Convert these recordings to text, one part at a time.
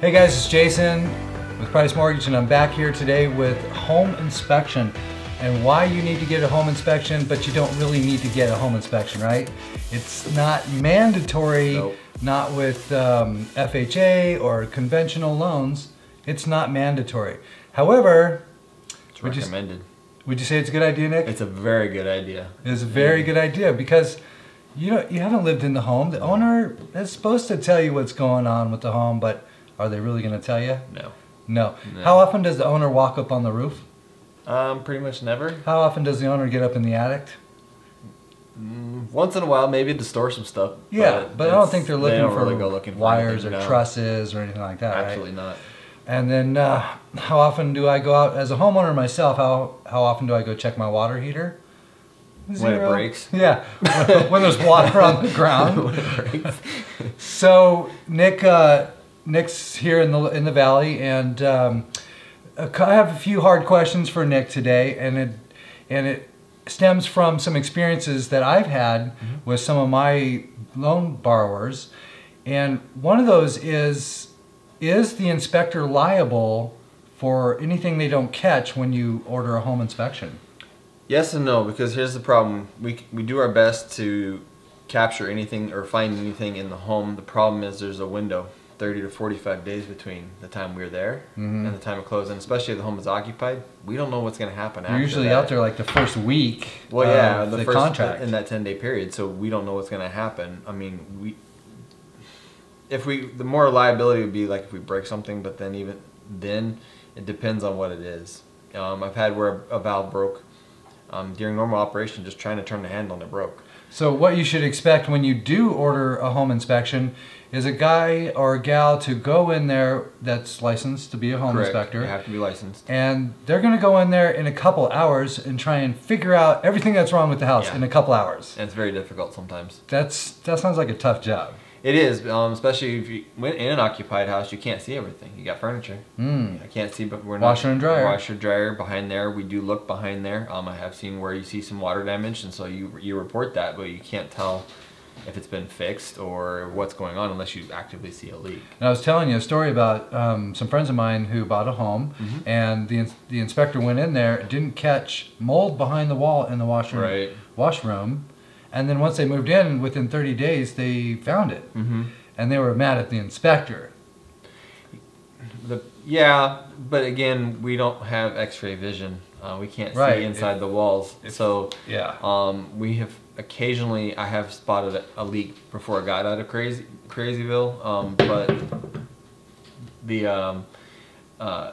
Hey guys, it's Jason with Price Mortgage, and I'm back here today with home inspection and why you need to get a home inspection, but you don't really need to get a home inspection, right? It's not mandatory, Nope. not with um, FHA or conventional loans. It's not mandatory. However, It's Would you recommended. would you say it's a good idea, Nick? It's a very good idea. It's a very good idea because you know you haven't lived in the home. The owner is supposed to tell you what's going on with the home, but are they really going to tell you? No. No. No. How often does the owner walk up on the roof? Um, pretty much never. How often does the owner get up in the attic? Mm, once in a while, maybe to store some stuff. Yeah, but, I don't think they're looking for really looking for wires anything, or no. trusses or anything like that. right? Absolutely not. And then uh, how often do I go out as a homeowner myself? How how often do I go check my water heater? When it breaks. Yeah, when there's water on the ground. When it breaks. So Nick, uh, Nick's here in the in the valley, and um, I have a few hard questions for Nick today, and it and it stems from some experiences that I've had with some of my loan borrowers, and one of those is is the inspector liable for anything they don't catch when you order a home inspection? yes and no, because here's the problem. We, we do our best to capture anything or find anything in the home. The problem is there's a window, 30 to 45 days between the time we're there Mhm. and the time of close. And especially if the home is occupied, we don't know what's going to happen after You're usually that. out there like the first week Well, yeah, the, the, first contract. in that ten day period, so we don't know what's going to happen. I mean, we if we the more liability would be like if we break something, but then even then it depends on what it is. Um, I've had where a valve broke um, during normal operation, just trying to turn the handle and it broke. So what you should expect when you do order a home inspection is a guy or a gal to go in there that's licensed to be a home Correct. inspector. You have to be licensed. And they're going to go in there in a couple hours and try and figure out everything that's wrong with the house Yeah. in a couple hours. And it's very difficult sometimes. That's that sounds like a tough job. It is, um, especially if you went in an occupied house, you can't see everything. You got furniture. Mm. I can't see, but we're not. Washer and dryer. Washer dryer behind there. We do look behind there. Um, I have seen where you see some water damage, and so you you report that, but you can't tell if it's been fixed or what's going on unless you actively see a leak. And I was telling you a story about um, some friends of mine who bought a home, Mm-hmm. and the the inspector went in there, didn't catch mold behind the wall in the washroom, Right. washroom, and then once they moved in, within 30 days, they found it, Mm-hmm. and they were mad at the inspector. The yeah, but again, we don't have X-ray vision. Uh, we can't Right. see inside the walls, so Yeah. um, we have occasionally I have spotted a, a leak before I got out of crazy Crazyville, um, but the um, uh,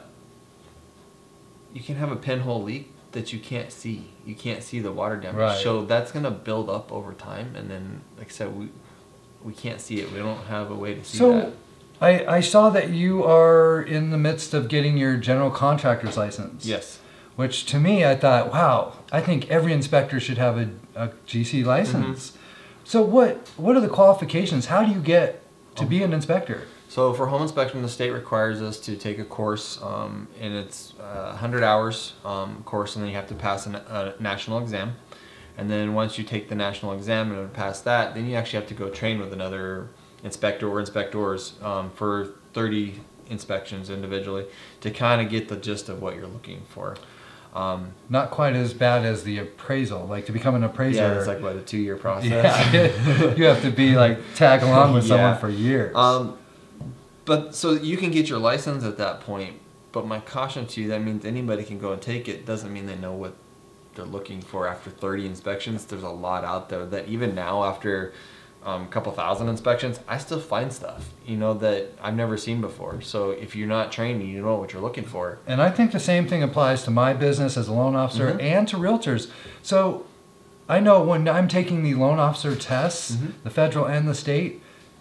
you can have a pinhole leak that you can't see. You can't see the water damage, Right. so that's gonna build up over time, and then like I said, we we can't see it. We don't have a way to see that. So, that. I, I saw that you are in the midst of getting your general contractor's license. Yes. Which to me, I thought, wow, I think every inspector should have a, a GC license. Mm-hmm. So what what are the qualifications? How do you get to Oh. be an inspector? So for home inspection, the state requires us to take a course, um, and it's uh, 100 hours um, course, and then you have to pass an- a national exam. And then once you take the national exam and pass that, then you actually have to go train with another inspector or inspectors um, for 30 inspections individually to kind of get the gist of what you're looking for. Um, Not quite as bad as the appraisal. Like to become an appraiser. yeah, it's like what a two-year process. Yeah, you have to be like tag along with someone for years. Um, but so you can get your license at that point. But my caution to you, that means anybody can go and take it. Doesn't mean they know what they're looking for after 30 inspections. There's a lot out there that even now, after um, a couple thousand inspections, I still find stuff, you know, that I've never seen before. So if you're not trained, you don't know what you're looking for. And I think the same thing applies to my business as a loan officer Mhm. and to realtors. So I know when I'm taking the loan officer tests, Mhm. the federal and the state,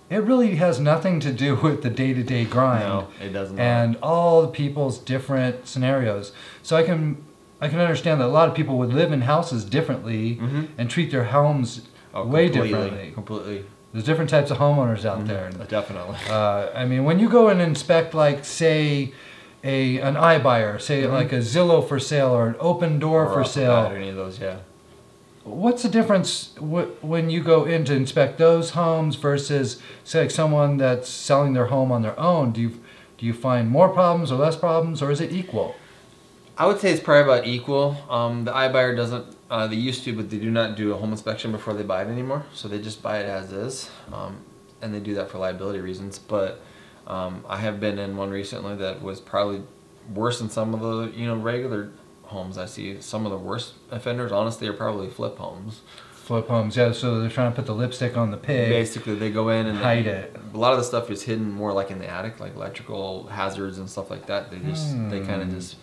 it really has nothing to do with the day to day grind No, it doesn't. and all the people's different scenarios. So I can I can understand that a lot of people would live in houses differently Mhm. and treat their homes Oh, way completely, differently. Completely. There's different types of homeowners out Mhm. there. Definitely. Uh, I mean, when you go and inspect, like, say, a an iBuyer, say Mhm. like a Zillow for sale or an Opendoor Or for sale, or any of those, yeah. What's the difference when you go in to inspect those homes versus, say, someone that's selling their home on their own? Do you Do you find more problems or less problems, or is it equal? I would say it's probably about equal. Um, the iBuyer doesn't, uh, they used to, but they do not do a home inspection before they buy it anymore. So they just buy it as is. Um, and they do that for liability reasons. But um, I have been in one recently that was probably worse than some of the, you know, regular homes I see. Some of the worst offenders, honestly, are probably flip homes. Flip homes, yeah. So they're trying to put the lipstick on the pig. Basically, they go in and Hide they- it. A lot of the stuff is hidden more like in the attic, like electrical hazards and stuff like that. They just they kind of Hmm. just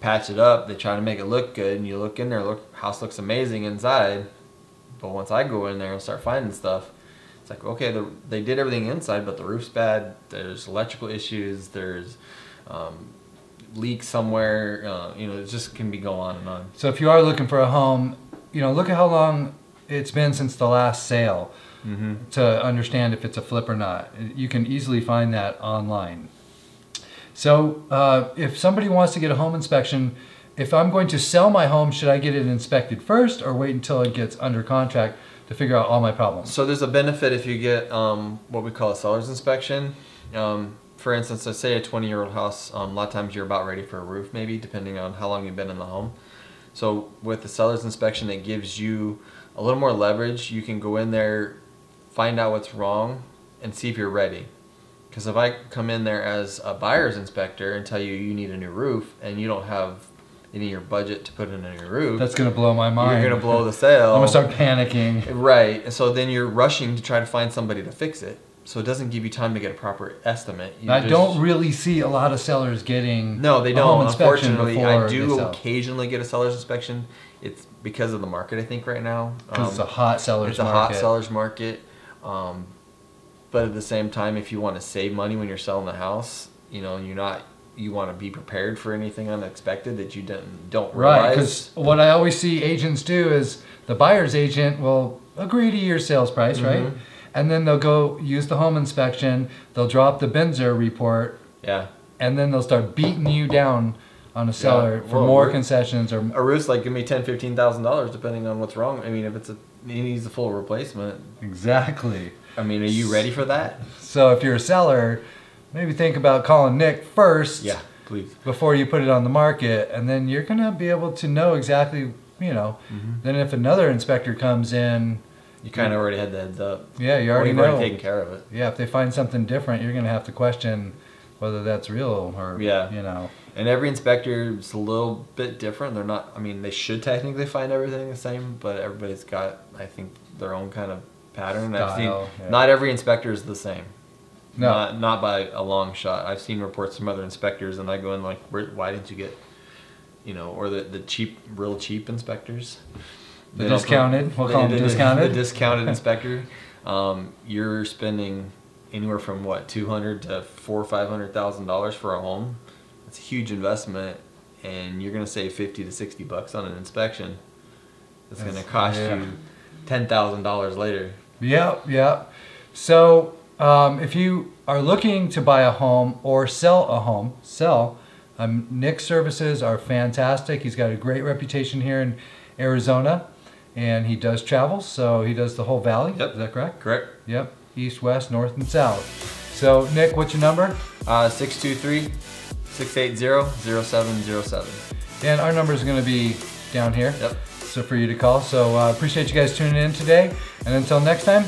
patch it up. They try to make it look good, and you look in there, look house looks amazing inside. But once I go in there and start finding stuff, it's like okay, the, they did everything inside, but the roof's bad. There's electrical issues. There's um, leaks somewhere. Uh, you know, it just can be go on and on. So if you are looking for a home, you know, look at how long it's been since the last sale Mm-hmm. to understand if it's a flip or not. You can easily find that online. So uh, if somebody wants to get a home inspection, if I'm going to sell my home, should I get it inspected first or wait until it gets under contract to figure out all my problems? So there's a benefit if you get um, what we call a seller's inspection. Um, for instance, let's say a 20 year old house, um, a lot of times you're about ready for a roof, maybe depending on how long you've been in the home. So with the seller's inspection, it gives you a little more leverage. You can go in there, find out what's wrong, and see if you're ready. Because if I come in there as a buyer's inspector and tell you you need a new roof and you don't have of your budget to put in a new roof, That's going to blow my mind. you're gonna blow the sale. I'm to start panicking. Right. So then you're rushing to try to find somebody to fix it. So it doesn't give you time to get a proper estimate. You I just- don't really see a lot of sellers getting No, they don't. Unfortunately, I do occasionally get a seller's inspection. It's because of the market, I think, right now. Because it's a Um, hot seller's it's a market. hot seller's market. Um, but at the same time, if you want to save money when you're selling the house, you know, you're not. You want to be prepared for anything unexpected that you don't don't realize. Right, because what I always see agents do is the buyer's agent will agree to your sales price, right? Mhm. And then they'll go use the home inspection, they'll drop the BINSR report, yeah. and then they'll start beating you down on a seller for well, more concessions or A roof's like give me ten, fifteen thousand dollars depending on what's wrong. I mean, if it's a it needs a full replacement. exactly. I mean, are you ready for that? So if you're a seller, maybe think about calling Nick first Yeah, please. before you put it on the market, and then you're gonna be able to know exactly, you know. Mm-hmm. Then if another inspector comes in, You kind of already had the heads up. yeah, you already you've know. already taken care of it. Yeah, if they find something different, you're gonna have to question whether that's real or Yeah. you know. And every inspector is a little bit different. They're not. I mean, they should technically find everything the same, but everybody's got, I think, their own kind of pattern. I've seen yeah. not every inspector is the same. No. Not not by a long shot. I've seen reports from other inspectors, and I go in like, Where, why didn't you get, you know, or the the cheap, real cheap inspectors. The discounted? We'll call them the- the- discounted? The discounted inspector. Um, you're spending anywhere from what two hundred to four or five hundred thousand dollars for a home. It's a huge investment, and you're gonna save fifty to sixty bucks on an inspection. It's gonna cost yeah. you ten thousand dollars later. Yep, yep. So um, if you are looking to buy a home or sell a home, sell. Um, Nick's services are fantastic. He's got a great reputation here in Arizona, and he does travel, so he does the whole valley. Yep. Is that correct? Correct. Yep. East, west, north, and south. So Nick, what's your number? Uh, 623 680 0707. And our number is going to be down here. Yep. So for you to call. So uh, appreciate you guys tuning in today. And until next time,